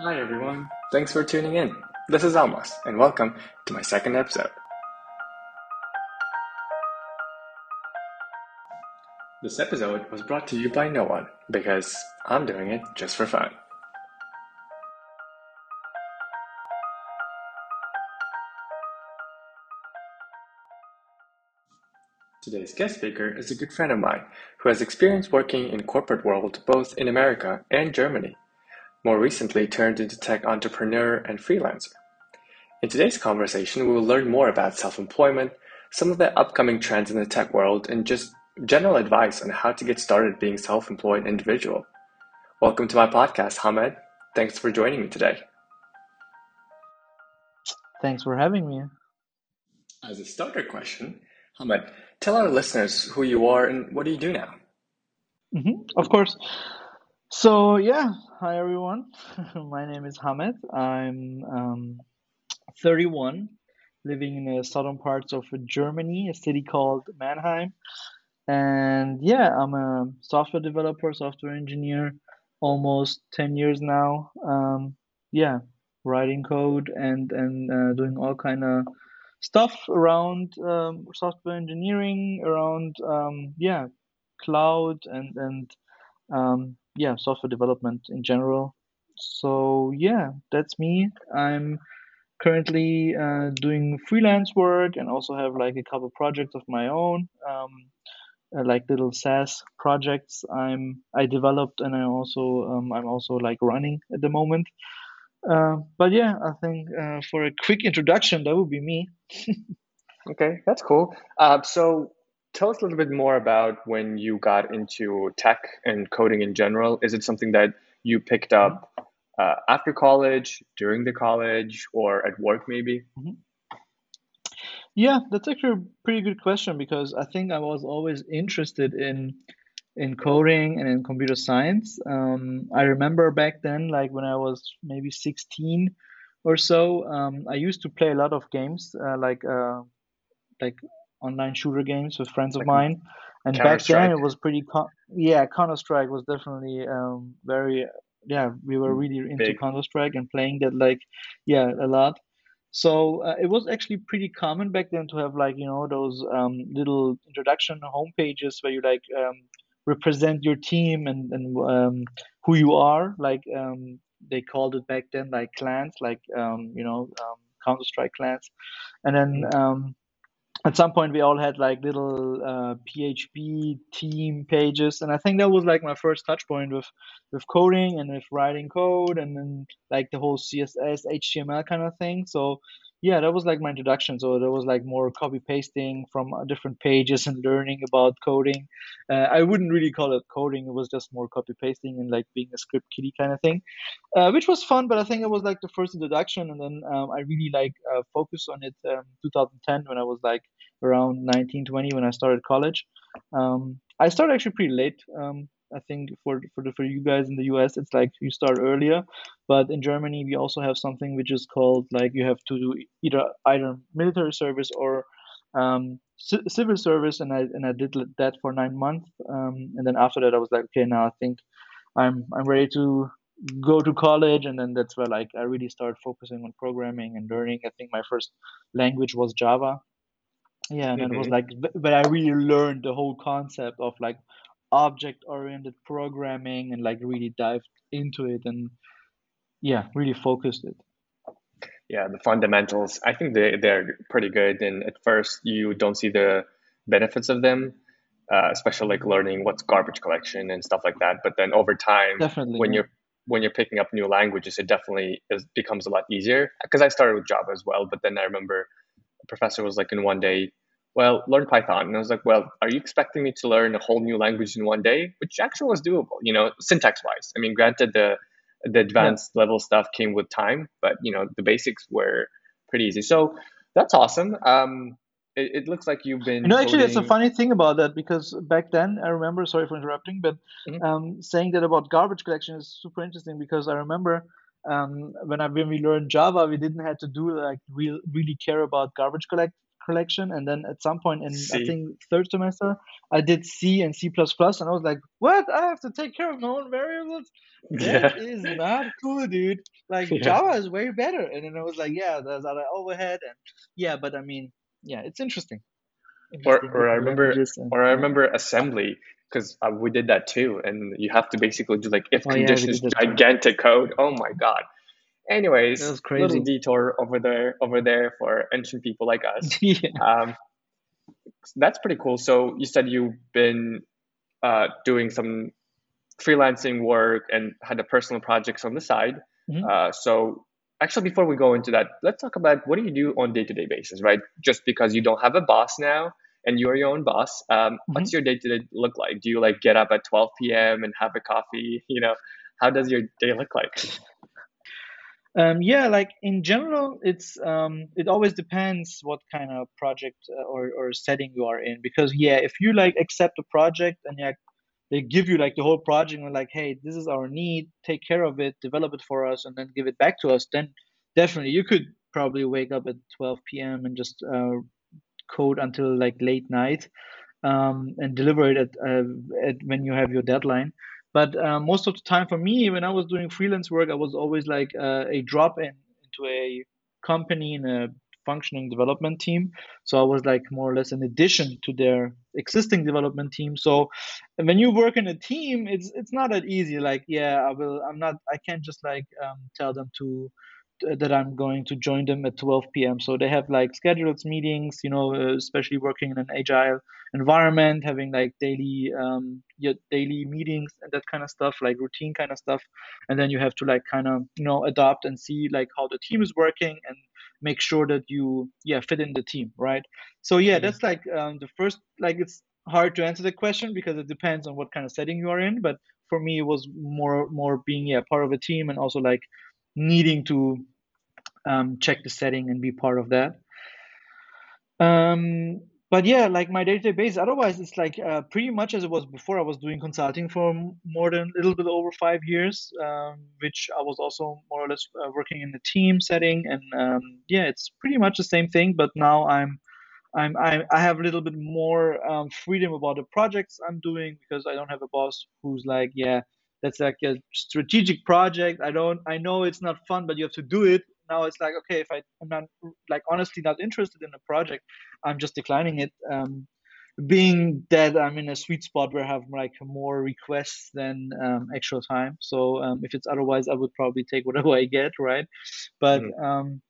Hi everyone, thanks for tuning in. This is Almas, and welcome to my second episode. This episode was brought to you by no one because I'm doing it just for fun. Today's guest speaker is a good friend of mine who has experience working in corporate world both in America and Germany. More recently turned into tech entrepreneur and freelancer. In today's conversation, we will learn more about self-employment, some of the upcoming trends in the tech world, and just general advice on how to get started being self-employed individual. Welcome to my podcast, Hamed. Thanks for joining me today. Thanks for having me. As a starter question, Hamed, tell our listeners who you are and what do you do now? hmm Of course. So yeah, hi everyone. My name is Hamed. I'm um, 31, living in the southern parts of Germany, a city called Mannheim. And yeah, I'm a software developer, software engineer, almost 10 years now. Um, yeah, writing code and and uh, doing all kind of stuff around um, software engineering, around um, yeah, cloud and and um, yeah, software development in general. So yeah, that's me. I'm currently uh, doing freelance work and also have like a couple projects of my own, um, uh, like little SaaS projects. I'm I developed and I also um, I'm also like running at the moment. Uh, but yeah, I think uh, for a quick introduction, that would be me. Okay, that's cool. Uh, so tell us a little bit more about when you got into tech and coding in general. Is it something that you picked up uh, after college, during the college, or at work maybe? mhm. Yeah, that's actually a pretty good question because I think I was always interested in in coding and in computer science. Um, I remember back then, like when I was maybe 16 or so, um, I used to play a lot of games, uh, like uh, like online shooter games with friends of mine. And back then, it was pretty co yeah, Counter-Strike was definitely um, very yeah, we were really into Counter-Strike and playing that like yeah, a lot. So uh, it was actually pretty common back then to have like, you know, those um, little introduction home pages where you like um, represent your team and and um, who you are. Like um, they called it back then like clans, like um, you know, um, Counter-Strike clans. And then Mm, um, at some point we all had like little uh, PHP team pages, and I think that was like my first touch point with with coding and with writing code, and then like the whole CSS, HTML kind of thing. So yeah, that was like my introduction. So there was like more copy pasting from uh, different pages and learning about coding. Uh, I wouldn't really call it coding; it was just more copy pasting and like being a script kiddie kind of thing uh, which was fun. But I think it was like the first introduction, and then um, I really like uh, focused on it um, 2010 when I was like around 19, 20 when I started college. Um, I started actually pretty late. Um, I think for for the, for you guys in the US, it's like you start earlier, but in Germany we also have something which is called like you have to do either either military service or um, ci- civil service, and I and I did that for nine months, um, and then after that I was like, okay, now I think I'm I'm ready to go to college and then that's where like I really start focusing on programming and learning. I think my first language was Java. Yeah, and then it was hmm like but I really learned the whole concept of like object oriented programming and like really dived into it and yeah, really focused it. Yeah, the fundamentals. I think they they're pretty good, and at first you don't see the benefits of them, uh, especially like learning what's garbage collection and stuff like that. But then over time, Definitely, when you're when you're picking up new languages, it definitely is, becomes a lot easier. Because I started with Java as well, but then I remember a professor was like in one day, well, learn Python. And I was like, well, are you expecting me to learn a whole new language in one day? Which actually was doable, you know, syntax wise. I mean, granted, the the Yeah. advanced level stuff came with time, but you know, the basics were pretty easy. So that's awesome. Um, it, it looks like you've You been know, actually, it's a funny thing about that because back then, I remember, sorry for interrupting, but Mhm. um, saying that about garbage collection is super interesting because I remember um, when I when we learned Java, we didn't have to do like real really care about garbage collect collection, and then at some point in C. I think third semester, I did C and C++, and I was like, "What? I have to take care of my own variables? That Yeah. is not cool, dude. Like Yeah. Java is way better." And then I was like, "Yeah, there's other overhead, and yeah, but I mean, yeah, it's interesting." Or, Interesting or I remember, and or I yeah. remember assembly because uh, we did that too, and you have to basically do like if Oh conditions, too. gigantic code. Oh my god. That Anyways, was little detour over there, over there for ancient people like us. yeah. Um, that's pretty cool. So you said you've been uh, doing some freelancing work and had the personal projects on the side. Mhm. Uh, so actually, before we go into that, let's talk about what do you do on day to day basis, right? Just because you don't have a boss now and you're your own boss, um, what's your day to day look like? Do you like get up at 12 p.m. and have a coffee? You know, how does your day look like? Um, yeah, like in general, it's um, it always depends what kind of project uh, or, or setting you are in. Because yeah, if you like accept a project and yeah, they give you like the whole project and like, hey, this is our need, take care of it, develop it for us, and then give it back to us, then definitely you could probably wake up at 12 p.m. and just uh, code until like late night um, and deliver it at, uh, at when you have your deadline. But uh, most of the time for me, when I was doing freelance work, I was always like uh, a drop in into a company in a functioning development team. So I was like more or less an addition to their existing development team. So when you work in a team, it's it's not that easy. Like yeah, I will. I'm not. I can't just like um, tell them to that I'm going to join them at 12 p.m. So they have like scheduled meetings, you know, uh, especially working in an agile environment, having like daily um, your daily meetings and that kind of stuff, like routine kind of stuff. And then you have to like kind of you know adopt and see like how the team is working and make sure that you yeah fit in the team, right? So yeah, Mhm. that's like um, the first like it's hard to answer the question because it depends on what kind of setting you are in. But for me, it was more more being yeah part of a team and also like needing to um, check the setting and be part of that. Um, but yeah, like my day-to-day basis. Otherwise, it's like uh, pretty much as it was before. I was doing consulting for more than a little bit over five years, um, which I was also more or less uh, working in the team setting, and um, yeah, it's pretty much the same thing. But now I'm I'm, I, I have a little bit more um, freedom about the projects I'm doing because I don't have a boss who's like, yeah, that's like a strategic project. I don't, I know it's not fun, but you have to do it. Now it's like, okay, if I, I'm not like honestly not interested in a project, I'm just declining it. Um, being that I'm in a sweet spot where I have like more requests than um, actual time. So um, if it's otherwise, I would probably take whatever I get, right? But Mhm. um,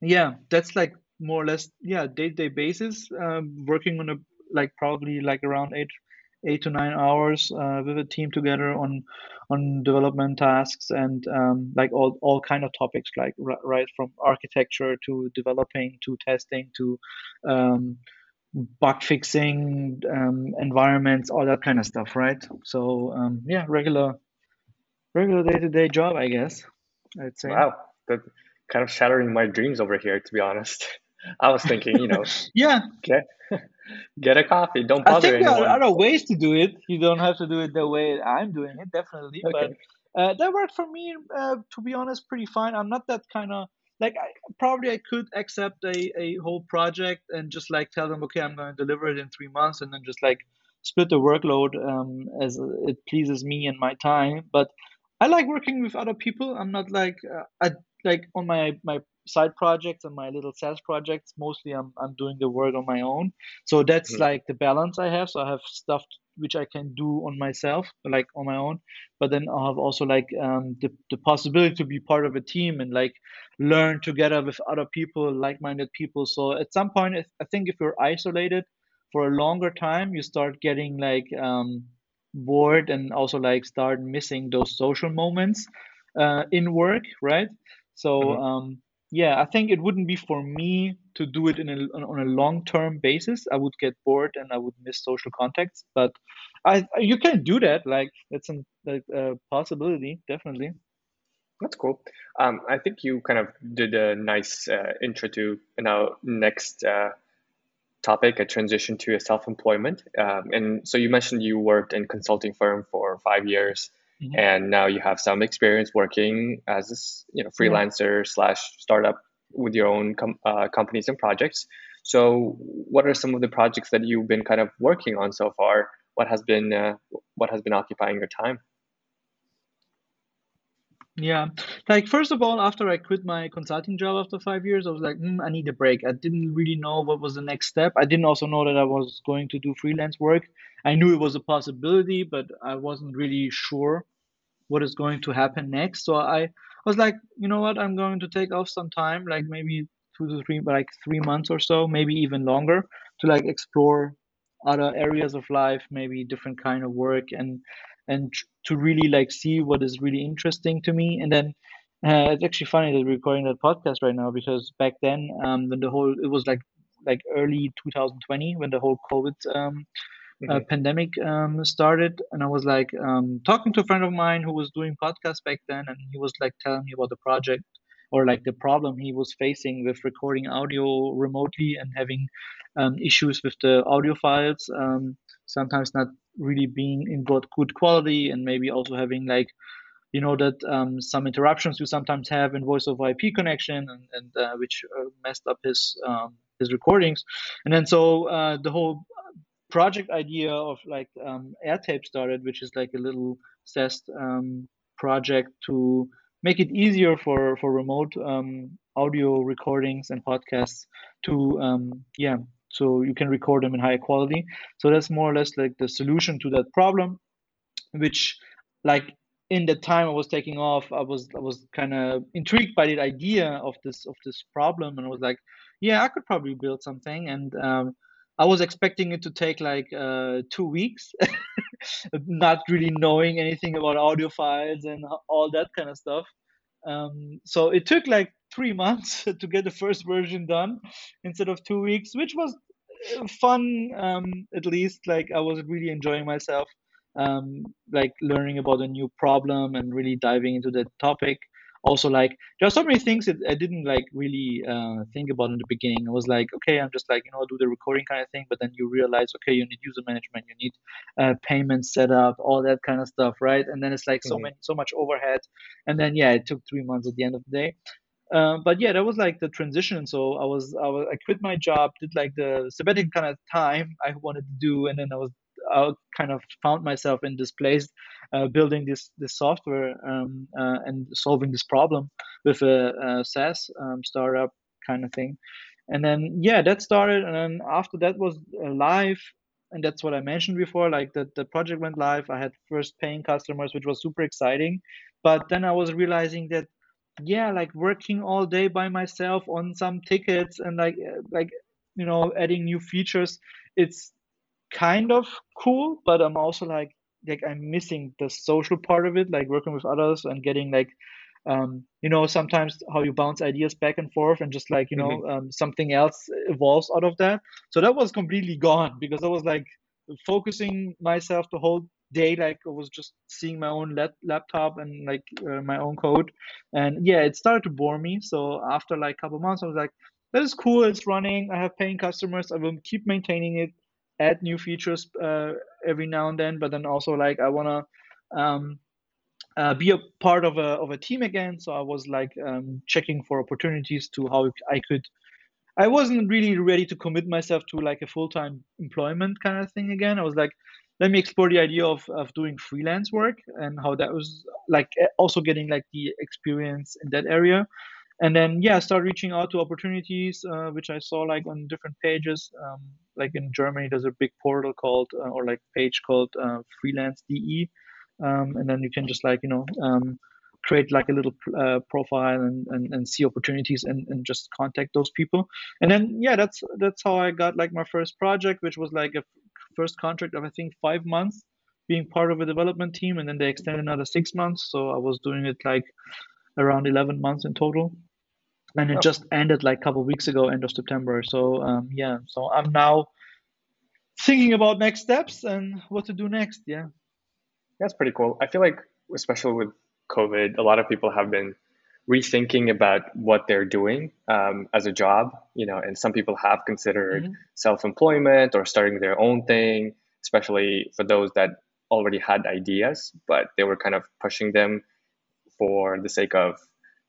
yeah, that's like more or less yeah day-to-day basis um, working on a like probably like around eight eight to nine hours uh, with a team together on on development tasks and um, like all all kind of topics like ri- right from architecture to developing to testing to um, bug fixing um, environments all that kind of stuff right? So um, yeah regular regular day-to-day job i guess i'd say. Wow, that kind of shattering my dreams over here, to be honest. I was thinking, you know, yeah. Get get a coffee, don't bother I think there are other ways to do it. You don't have to do it the way I'm doing it, definitely. But uh, that worked for me, uh, to be honest, pretty fine. I'm not that kind of like I, probably I could accept a, a whole project and just like tell them, okay, I'm going to deliver it in three months, and then just like split the workload um, as it pleases me and my time. But I like working with other people. I'm not like uh, I like on my my side projects and my little SaaS projects. Mostly, I'm I'm doing the work on my own. So that's Mhm. like the balance I have. So I have stuff which I can do on myself, like on my own. But then I have also like um, the the possibility to be part of a team and like learn together with other people, like-minded people. So at some point, I think if you're isolated for a longer time, you start getting like um, bored and also like start missing those social moments uh, in work, right? So Mhm. um, yeah, I think it wouldn't be for me to do it in a, on a long-term basis. I would get bored and I would miss social contacts. But I you can do that. Like that's a like, possibility, definitely. That's cool. Um, I think you kind of did a nice uh, intro to now next uh, topic, a transition to self-employment. Um, and so you mentioned you worked in consulting firm for five years, Mhm. and now you have some experience working as a you know Yeah. freelancer slash startup with your own com- uh, companies and projects. So, what are some of the projects that you've been kind of working on so far? What has been uh, what has been occupying your time? Yeah, like first of all, after I quit my consulting job after five years, I was like, mm, I need a break. I didn't really know what was the next step. I didn't also know that I was going to do freelance work. I knew it was a possibility, but I wasn't really sure what is going to happen next. So I, was like, you know what, I'm going to take off some time, like maybe two to three, like three months or so, maybe even longer, to like explore other areas of life, maybe different kind of work, and and to really like see what is really interesting to me. And then uh, it's actually funny that we're recording that podcast right now because back then, um, when the whole it was like like early 2020 when the whole COVID um, uh, mm-hmm. pandemic um, started, and I was like um, talking to a friend of mine who was doing podcasts back then, and he was like telling me about the project or like the problem he was facing with recording audio remotely and having um, issues with the audio files um, sometimes not really being in good good quality and maybe also having like you know that um, some interruptions you sometimes have in voice over IP connection and, and uh, which uh, messed up his um, his recordings and then so uh, the whole project idea of like um, airtape started which is like a little SaaS um, project to make it easier for for remote um, audio recordings and podcasts to um, yeah so you can record them in high quality so that's more or less like the solution to that problem which like in the time I was taking off, I was I was kind of intrigued by the idea of this of this problem, and I was like, yeah, I could probably build something. And um, I was expecting it to take like uh, two weeks, not really knowing anything about audio files and all that kind of stuff. Um, so it took like three months to get the first version done instead of two weeks, which was uh, fun um, at least. Like I was really enjoying myself, um, like learning about a new problem and really diving into the topic also like there are so many things that I didn't like really uh, think about in the beginning. I was like, okay, I'm just like you know do the recording kind of thing, but then you realize, okay, you need user management, you need uh, payment setup, all that kind of stuff, right? And then it's like so mm-hmm. many so much overhead, and then yeah, it took three months at the end of the day. Uh, but yeah, that was like the transition. So I was, I was, I quit my job, did like the sabbatic kind of time I wanted to do, and then I was I kind of found myself in this place, uh, building this this software um, uh, and solving this problem with a, a SaaS um, startup kind of thing. And then yeah, that started, and then after that was uh, live, and that's what I mentioned before. Like the the project went live. I had first paying customers, which was super exciting. But then I was realizing that yeah, like working all day by myself on some tickets and like uh, like you know adding new features it's kind of cool, but I'm also like like I'm missing the social part of it, like working with others and getting like um, you know sometimes how you bounce ideas back and forth and just like you know mm-hmm. um, something else evolves out of that. So that was completely gone because I was like focusing myself the whole day like I was just seeing my own lap- laptop and like uh, my own code. And yeah it started to bore me. So after like a couple months I was like that is cool. It's running. I have paying customers. I will keep maintaining it add new features uh, every now and then, but then also like I wanna um, uh, be a part of a of a team again. So I was like um, checking for opportunities to how I could. I wasn't really ready to commit myself to like a full time employment kind of thing again. I was like, let me explore the idea of, of doing freelance work and how that was like also getting like the experience in that area and then yeah start reaching out to opportunities uh, which i saw like on different pages. Um, like in germany there's a big portal called uh, or like page called uh, freelance.de um, and then you can just like you know um, create like a little uh, profile and, and, and see opportunities and, and just contact those people. And then yeah that's that's how i got like my first project which was like a first contract of i think five months being part of a development team and then they extended another six months. So i was doing it like around 11 months in total and it just ended like a couple weeks ago, end of September. So um, yeah, so I'm now thinking about next steps and what to do next. Yeah, that's pretty cool. I feel like, especially with COVID, a lot of people have been rethinking about what they're doing um, as a job. You know, and some people have considered mm-hmm. self-employment or starting their own thing, especially for those that already had ideas, but they were kind of pushing them for the sake of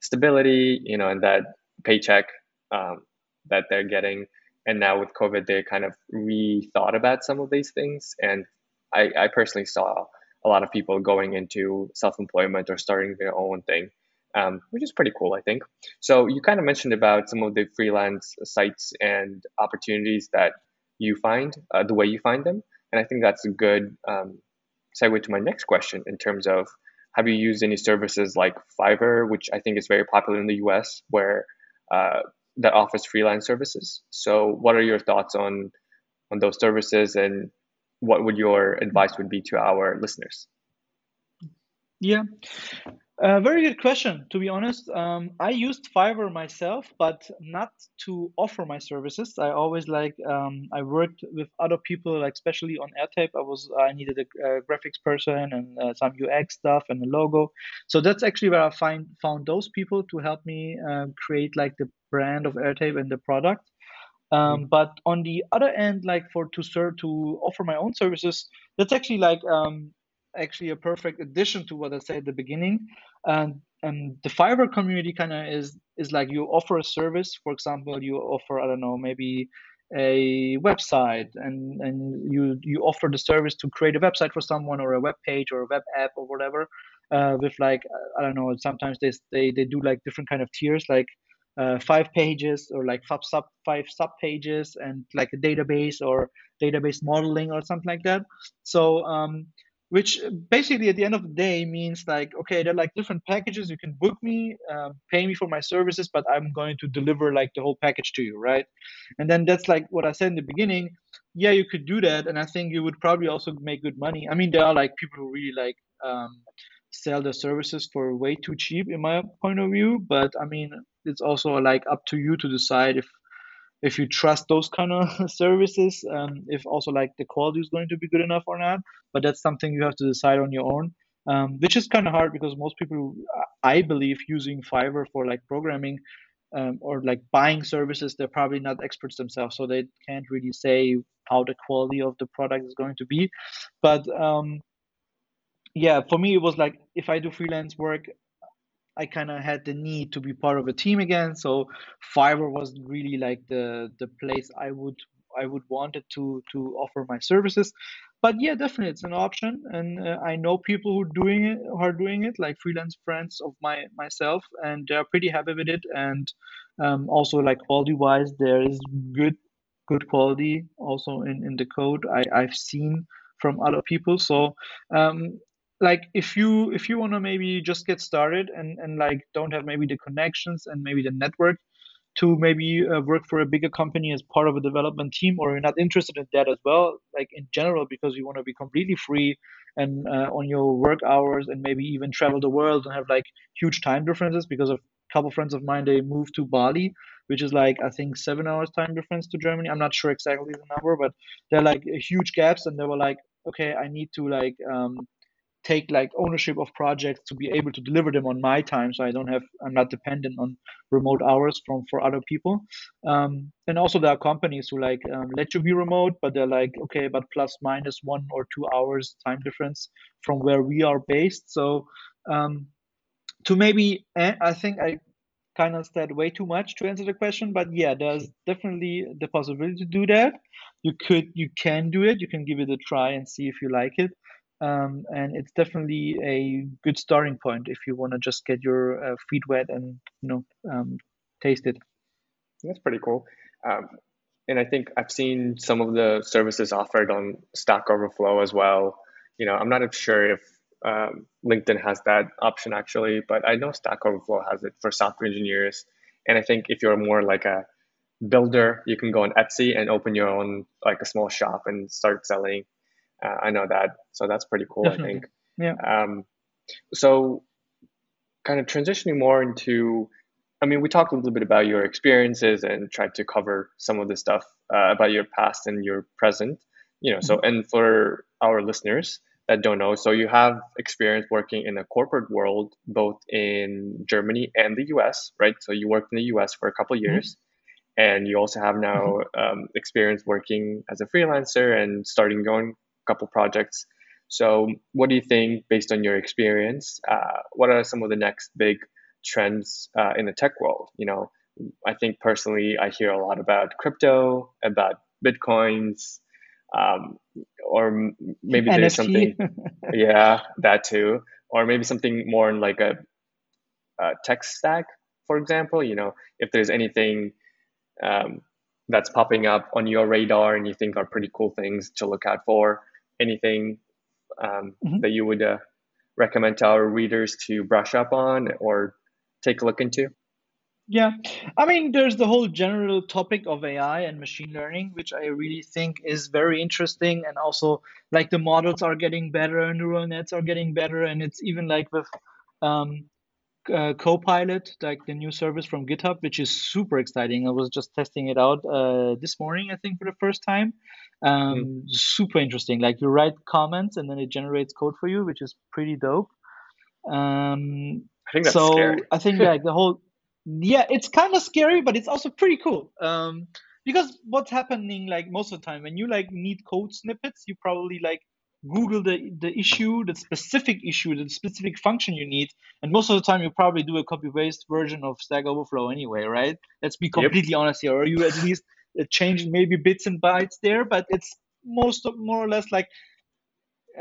stability, you know, and that paycheck um, that they're getting and now with COVID, they kind of rethought about some of these things. And I, I personally saw a lot of people going into self-employment or starting their own thing, um, which is pretty cool, I think. So you kind of mentioned about some of the freelance sites and opportunities that you find, uh, the way you find them, and I think that's a good um, segue to my next question in terms of have you used any services like Fiverr, which I think is very popular in the U.S., where uh, that offers freelance services. So, what are your thoughts on on those services, and what would your advice would be to our listeners? Yeah, uh, very good question. To be honest, um, I used Fiverr myself, but not to offer my services. I always like um, I worked with other people, like especially on Airtape. I was I needed a, a graphics person and uh, some UX stuff and a logo. So that's actually where I find found those people to help me uh, create like the brand of Airtape and the product. Um, mm-hmm. But on the other end, like for to serve to offer my own services, that's actually like um, actually a perfect addition to what I said at the beginning. And and the Fiverr community kind of is is like you offer a service. For example, you offer I don't know maybe a website and and you you offer the service to create a website for someone or a web page or a web app or whatever uh, with like I don't know sometimes they they they do like different kind of tiers like uh, five pages or like five sub five sub pages and like a database or database modeling or something like that so um, which basically at the end of the day means like okay they're like different packages. You can book me um, pay me for my services but i'm going to deliver like the whole package to you right? And then that's like what i said in the beginning. Yeah you could do that and i think you would probably also make good money. I mean there are like people who really like um, sell their services for way too cheap in my point of view but i mean it's also like up to you to decide if if you trust those kind of services, um, if also like the quality is going to be good enough or not. But that's something you have to decide on your own, um, which is kind of hard because most people, I believe, using Fiverr for like programming um, or like buying services, they're probably not experts themselves, so they can't really say how the quality of the product is going to be. But um, yeah, for me, it was like if I do freelance work, I kind of had the need to be part of a team again. So Fiverr was really like the the place I would I would wanted to to offer my services. But yeah, definitely it's an option, and uh, I know people who doing it are doing it, like freelance friends of my myself, and they're pretty happy with it. And um, also like quality wise, there is good good quality also in in the code I I've seen from other people. So um, like if you if you want to maybe just get started and and like don't have maybe the connections and maybe the network to maybe uh, work for a bigger company as part of a development team or you're not interested in that as well like in general because you want to be completely free and uh, on your work hours and maybe even travel the world and have like huge time differences because of a couple friends of mine they moved to bali which is like i think seven hours time difference to germany. I'm not sure exactly the number but they're like huge gaps and they were like okay i need to like um, take like ownership of projects to be able to deliver them on my time so i don't have i'm not dependent on remote hours from for other people. Um, and also there are companies who like um, let you be remote but they're like okay but plus minus one or two hours time difference from where we are based. So um, to maybe eh, i think i kind of said way too much to answer the question but yeah there's definitely the possibility to do that. You could you can do it. You can give it a try and see if you like it um, and it's definitely a good starting point if you want to just get your uh, feet wet and you know um, taste it. That's pretty cool. Um, and I think I've seen some of the services offered on Stack Overflow as well. You know, I'm not sure if um, LinkedIn has that option actually, but I know Stack Overflow has it for software engineers. And I think if you're more like a builder, you can go on Etsy and open your own like a small shop and start selling uh, I know that, so that's pretty cool. Definitely. I think. Yeah. Um, so, kind of transitioning more into, I mean, we talked a little bit about your experiences and tried to cover some of the stuff uh, about your past and your present. You know, mm-hmm. so and for our listeners that don't know, so you have experience working in a corporate world, both in Germany and the U.S. Right? So you worked in the U.S. for a couple mm-hmm. years. Mm-hmm and you also have now mm-hmm. um, experience working as a freelancer and starting your own couple projects. So, what do you think, based on your experience, uh, what are some of the next big trends uh, in the tech world? You know, I think personally, I hear a lot about crypto, about bitcoins, um, or maybe there's something, yeah, that too, or maybe something more in like a, a, tech stack, for example. You know, if there's anything um, that's popping up on your radar and you think are pretty cool things to look out for, anything um, mm-hmm. that you would uh, recommend to our readers to brush up on or take a look into? Yeah, I mean, there's the whole general topic of AI and machine learning, which I really think is very interesting. And also, like, the models are getting better, neural nets are getting better. And it's even like with um, uh, Copilot, like the new service from GitHub, which is super exciting. I was just testing it out uh, this morning, I think, for the first time. Um, mm. Super interesting. Like, you write comments and then it generates code for you, which is pretty dope. Um, I think that's so scary. I think like the whole yeah, it's kind of scary, but it's also pretty cool. Um, because what's happening like most of the time when you like need code snippets, you probably like Google the the issue, the specific issue, the specific function you need, and most of the time you probably do a copy paste version of Stack Overflow anyway, right? Let's be completely yep. honest here, or you at least uh, change maybe bits and bytes there, but it's most of, more or less like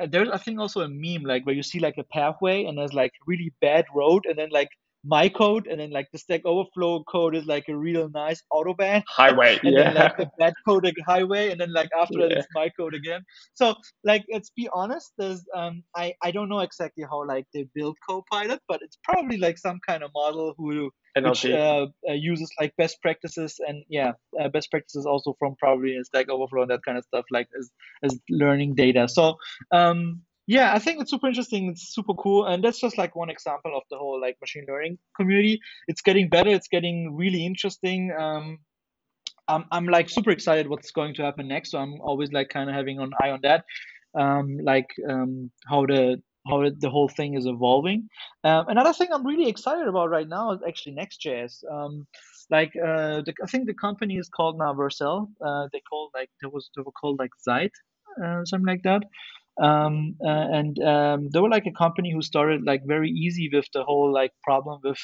uh, there's I think also a meme like where you see like a pathway and there's like really bad road and then like my code and then like the stack overflow code is like a real nice autobahn highway and yeah. then like the bad code highway and then like after yeah. that it's my code again so like let's be honest there's um i i don't know exactly how like they build copilot but it's probably like some kind of model who which uh, uh, uses like best practices and yeah uh, best practices also from probably stack overflow and that kind of stuff like as as learning data so um yeah i think it's super interesting it's super cool and that's just like one example of the whole like machine learning community. It's getting better it's getting really interesting um i'm, I'm like super excited what's going to happen next so i'm always like kind of having an eye on that um like um how the how the whole thing is evolving. Um, another thing i'm really excited about right now is actually next.js um like uh the, i think the company is called now vercel uh they called like there was they were called like zeit uh, something like that um, uh, and um, they were like a company who started like very easy with the whole like problem with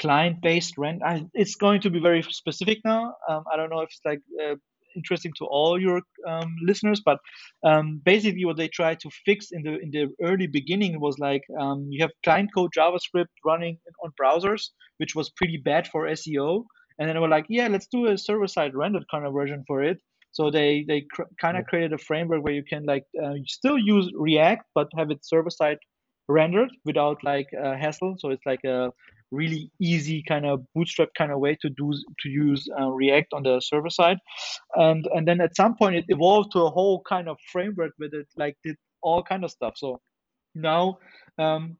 client based rent. I, it's going to be very specific now. Um, i don't know if it's like uh, interesting to all your um, listeners but um, basically what they tried to fix in the in the early beginning was like um, you have client code javascript running on browsers which was pretty bad for seo and then were like yeah let's do a server side rendered kind of version for it so they they cr- kind of created a framework where you can like uh, still use React but have it server side rendered without like uh, hassle. So it's like a really easy kind of bootstrap kind of way to do to use uh, React on the server side, and and then at some point it evolved to a whole kind of framework with it like did all kind of stuff. So now. Um,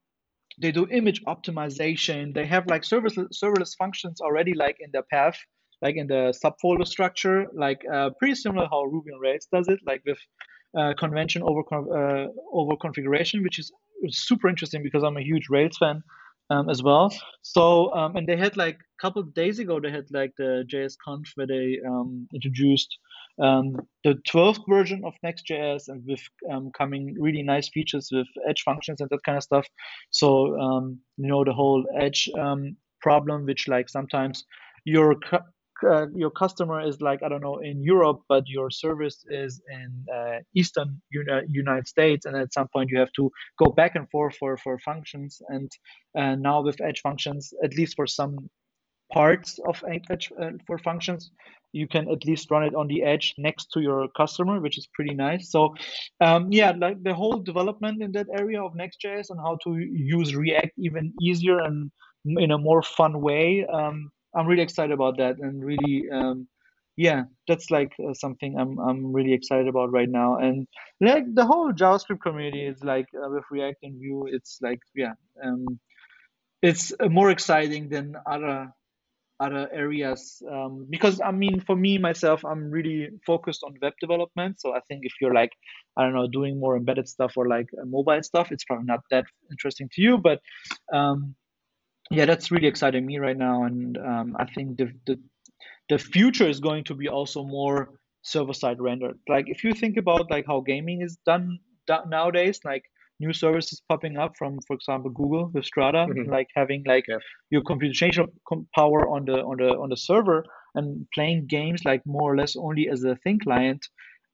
they do image optimization. They have like serverless, serverless functions already like in their path like in the subfolder structure, like uh, pretty similar how Ruby on Rails does it, like with uh, convention over uh, over configuration, which is super interesting because I'm a huge Rails fan um, as well. So um, and they had like a couple of days ago they had like the JS Conf where they um, introduced um, the 12th version of Next.js and with um, coming really nice features with edge functions and that kind of stuff. So um, you know the whole edge problem, which like sometimes your uh, your customer is like I don't know in Europe, but your service is in uh, Eastern Uni- United States, and at some point you have to go back and forth for for functions. And uh, now with Edge functions, at least for some parts of Edge uh, for functions, you can at least run it on the edge next to your customer, which is pretty nice. So, um, yeah, like the whole development in that area of Next.js and how to use React even easier and in a more fun way. Um, I'm really excited about that and really um, yeah that's like uh, something I'm I'm really excited about right now. And like the whole JavaScript community is like uh, with React and Vue it's like yeah um, it's uh, more exciting than other other areas um, because I mean for me myself I'm really focused on web development. So I think if you're like I don't know doing more embedded stuff or like uh, mobile stuff it's probably not that interesting to you but um, yeah, that's really exciting me right now, and um, I think the, the the future is going to be also more server side rendered. Like if you think about like how gaming is done, done nowadays, like new services popping up from, for example, Google with Stadia, Mhm. like having like Yeah. your computational com- power on the on the on the server and playing games like more or less only as a thin client.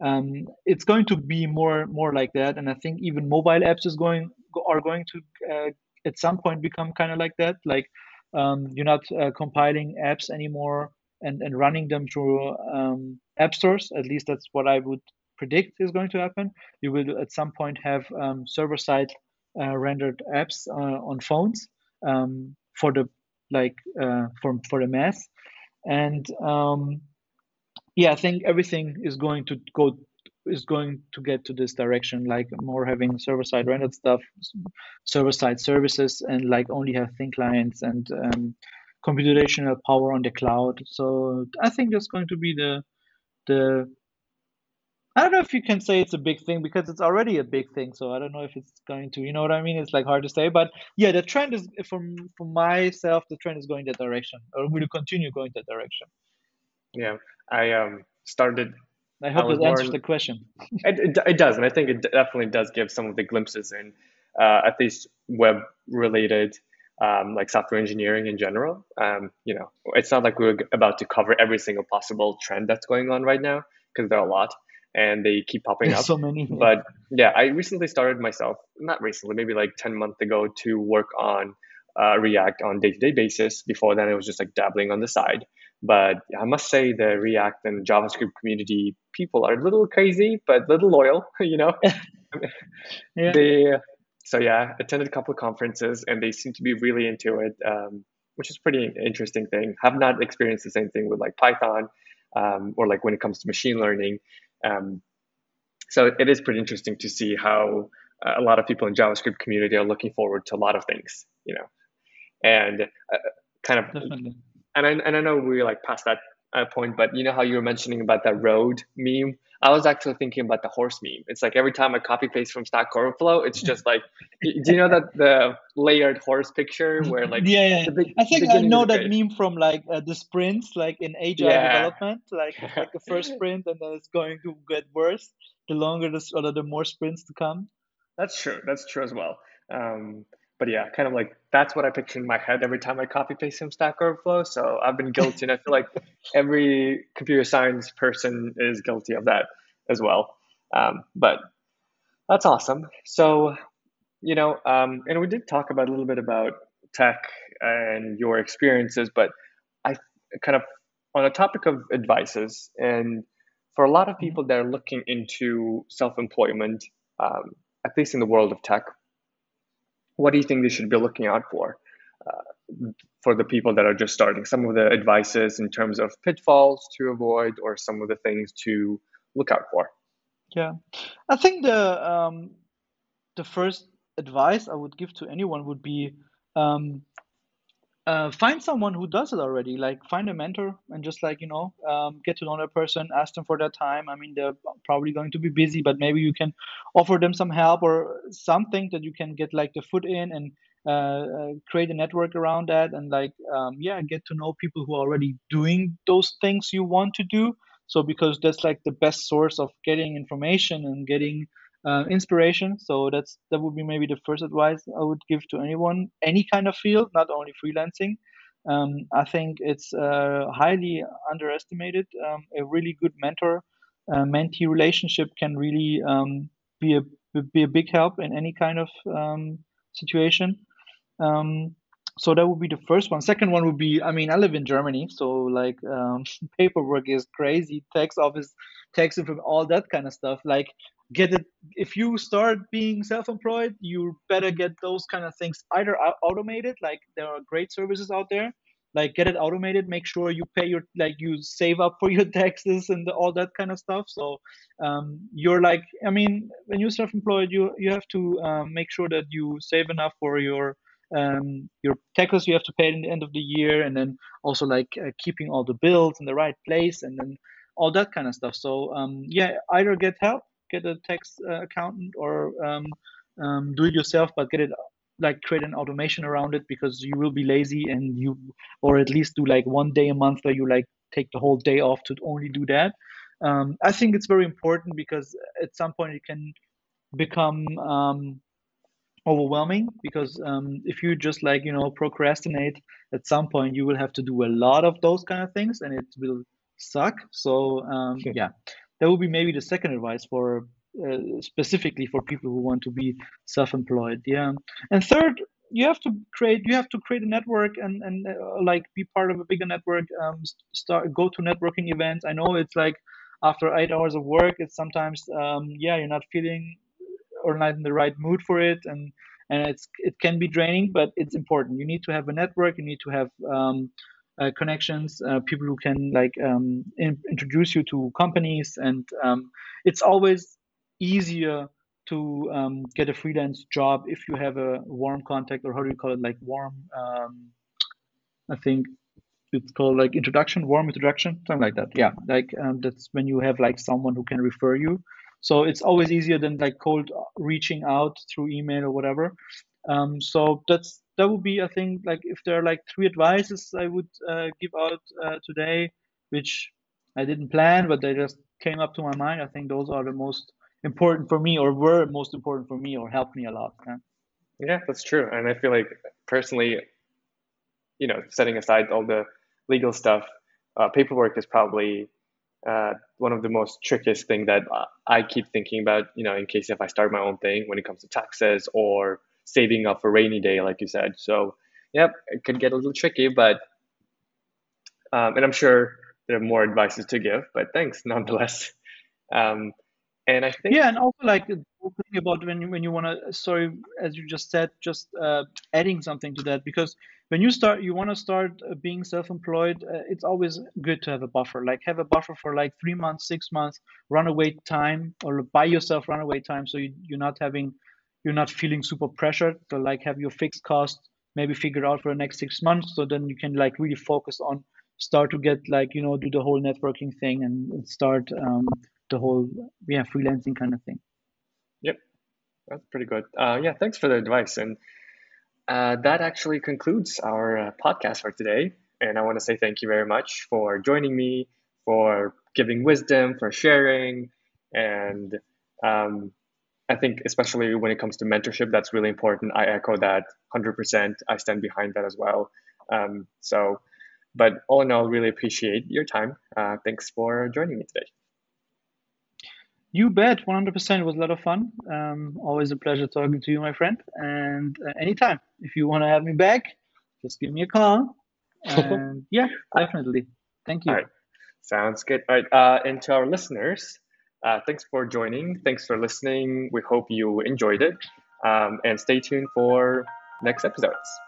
Um, it's going to be more more like that, and I think even mobile apps is going are going to uh, at some point become kind of like that. Like um, you're not uh, compiling apps anymore and, and running them through um, app stores. At least that's what I would predict is going to happen. You will at some point have um, server side uh, rendered apps uh, on phones um, for the like uh, for for the mass, and um, yeah, I think everything is going to go is going to get to this direction, like more having server side rendered stuff, server side services, and like only have thin clients and um, computational power on the cloud. So I think that's going to be the the I don't know if you can say it's a big thing because it's already a big thing. So I don't know if it's going to, you know what I mean? It's like hard to say, but yeah, the trend is from for myself, the trend is going that direction, or will continue going that direction. Yeah, I um started. I hope it answers the question. It, it, it does, and I think it definitely does give some of the glimpses in uh, at least web related, um, like software engineering in general. Um, you know, it's not like we're about to cover every single possible trend that's going on right now because there are a lot and they keep popping There's up. so many. But yeah, I recently started myself, not recently, maybe like 10 months ago, to work on uh, React on day to day basis. Before then, it was just like dabbling on the side. But I must say, the React and JavaScript community people are a little crazy, but a little loyal, you know? yeah. They, so yeah, attended a couple of conferences and they seem to be really into it, um, which is pretty interesting thing. Have not experienced the same thing with like Python um, or like when it comes to machine learning. Um, so it is pretty interesting to see how uh, a lot of people in JavaScript community are looking forward to a lot of things, you know, and uh, kind of, Definitely. And I, and I know we're like past that uh, point, but you know how you were mentioning about that road meme? I was actually thinking about the horse meme. It's like every time I copy paste from Stack Overflow, it's just like, do you know that the layered horse picture where like yeah, yeah. the big, I think I know that meme from like uh, the sprints, like in agile Yeah. development, like like the first sprint, and then it's going to get worse the longer this or the more sprints to come. That's true. That's true as well. Um, but yeah, kind of like that's what I picture in my head every time I copy paste from Stack Overflow. So I've been guilty, and I feel like every computer science person is guilty of that as well. Um, but that's awesome. So, you know, um, and we did talk about a little bit about tech and your experiences, but I kind of on the topic of advices and for a lot of people that are looking into self-employment, um, at least in the world of tech, what do you think they should be looking out for? Uh, for the people that are just starting, some of the advices in terms of pitfalls to avoid, or some of the things to look out for. Yeah, I think the um, the first advice I would give to anyone would be um, uh, find someone who does it already. Like find a mentor and just like you know um, get to know that person, ask them for their time. I mean, they're probably going to be busy, but maybe you can offer them some help or something that you can get like the foot in and uh, uh, create a network around that and like um, yeah, get to know people who are already doing those things you want to do. So because that's like the best source of getting information and getting uh, inspiration. So that's that would be maybe the first advice I would give to anyone, any kind of field, not only freelancing. Um, I think it's uh, highly underestimated. Um, a really good mentor uh, mentee relationship can really um, be a be a big help in any kind of um, situation. Um, so that would be the first one. Second one would be, I mean, I live in Germany, so like um, paperwork is crazy, tax office, tax from all that kind of stuff. Like, get it if you start being self-employed, you better get those kind of things either automated, like there are great services out there, like get it automated. Make sure you pay your like you save up for your taxes and all that kind of stuff. So um, you're like, I mean, when you're self-employed, you you have to um, make sure that you save enough for your um, your taxes you have to pay at the end of the year, and then also like uh, keeping all the bills in the right place, and then all that kind of stuff. So um, yeah, either get help, get a tax uh, accountant, or um, um, do it yourself, but get it like create an automation around it because you will be lazy and you, or at least do like one day a month where you like take the whole day off to only do that. Um, I think it's very important because at some point it can become um, overwhelming because um, if you just like you know procrastinate at some point you will have to do a lot of those kind of things and it will suck. So um, yeah that would be maybe the second advice for uh, specifically for people who want to be self-employed yeah. And third you have to create you have to create a network and and uh, like be part of a bigger network um, start go to networking events. I know it's like after eight hours of work it's sometimes um, yeah you're not feeling or not in the right mood for it and and it's it can be draining but it's important. You need to have a network. You need to have um, uh, connections uh, people who can like um, in, introduce you to companies and um, it's always easier to um, get a freelance job if you have a warm contact or how do you call it like warm um, i think it's called like introduction warm introduction something like that. Yeah like um, that's when you have like someone who can refer you. So it's always easier than like cold reaching out through email or whatever. Um, so that's that would be i think like if there are like three advices i would uh, give out uh, today which i didn't plan but they just came up to my mind i think those are the most important for me or were most important for me or helped me a lot yeah, yeah that's true and i feel like personally you know setting aside all the legal stuff uh, paperwork is probably uh, one of the most trickiest thing that I keep thinking about, you know, in case if I start my own thing when it comes to taxes or saving up for rainy day, like you said. So, yep, it could get a little tricky, but, um, and I'm sure there are more advices to give, but thanks nonetheless. Um, and I think yeah, and also like the thing about when you when you want to sorry, as you just said, just uh, adding something to that because when you start you want to start uh, being self-employed uh, it's always good to have a buffer like have a buffer for like three months six months runaway time or buy yourself runaway time so you, you're not having you're not feeling super pressured to like have your fixed cost maybe figured out for the next six months so then you can like really focus on start to get like you know do the whole networking thing and start um, the whole yeah freelancing kind of thing yep that's pretty good uh, yeah thanks for the advice and uh, that actually concludes our uh, podcast for today. And I want to say thank you very much for joining me, for giving wisdom, for sharing. And um, I think, especially when it comes to mentorship, that's really important. I echo that 100%. I stand behind that as well. Um, so, but all in all, really appreciate your time. Uh, thanks for joining me today. You bet, 100%. It was a lot of fun. Um, always a pleasure talking to you, my friend. And uh, anytime, if you want to have me back, just give me a call. And yeah, definitely. Thank you. Right. Sounds good. All right. Uh, and to our listeners, uh, thanks for joining. Thanks for listening. We hope you enjoyed it. Um, and stay tuned for next episodes.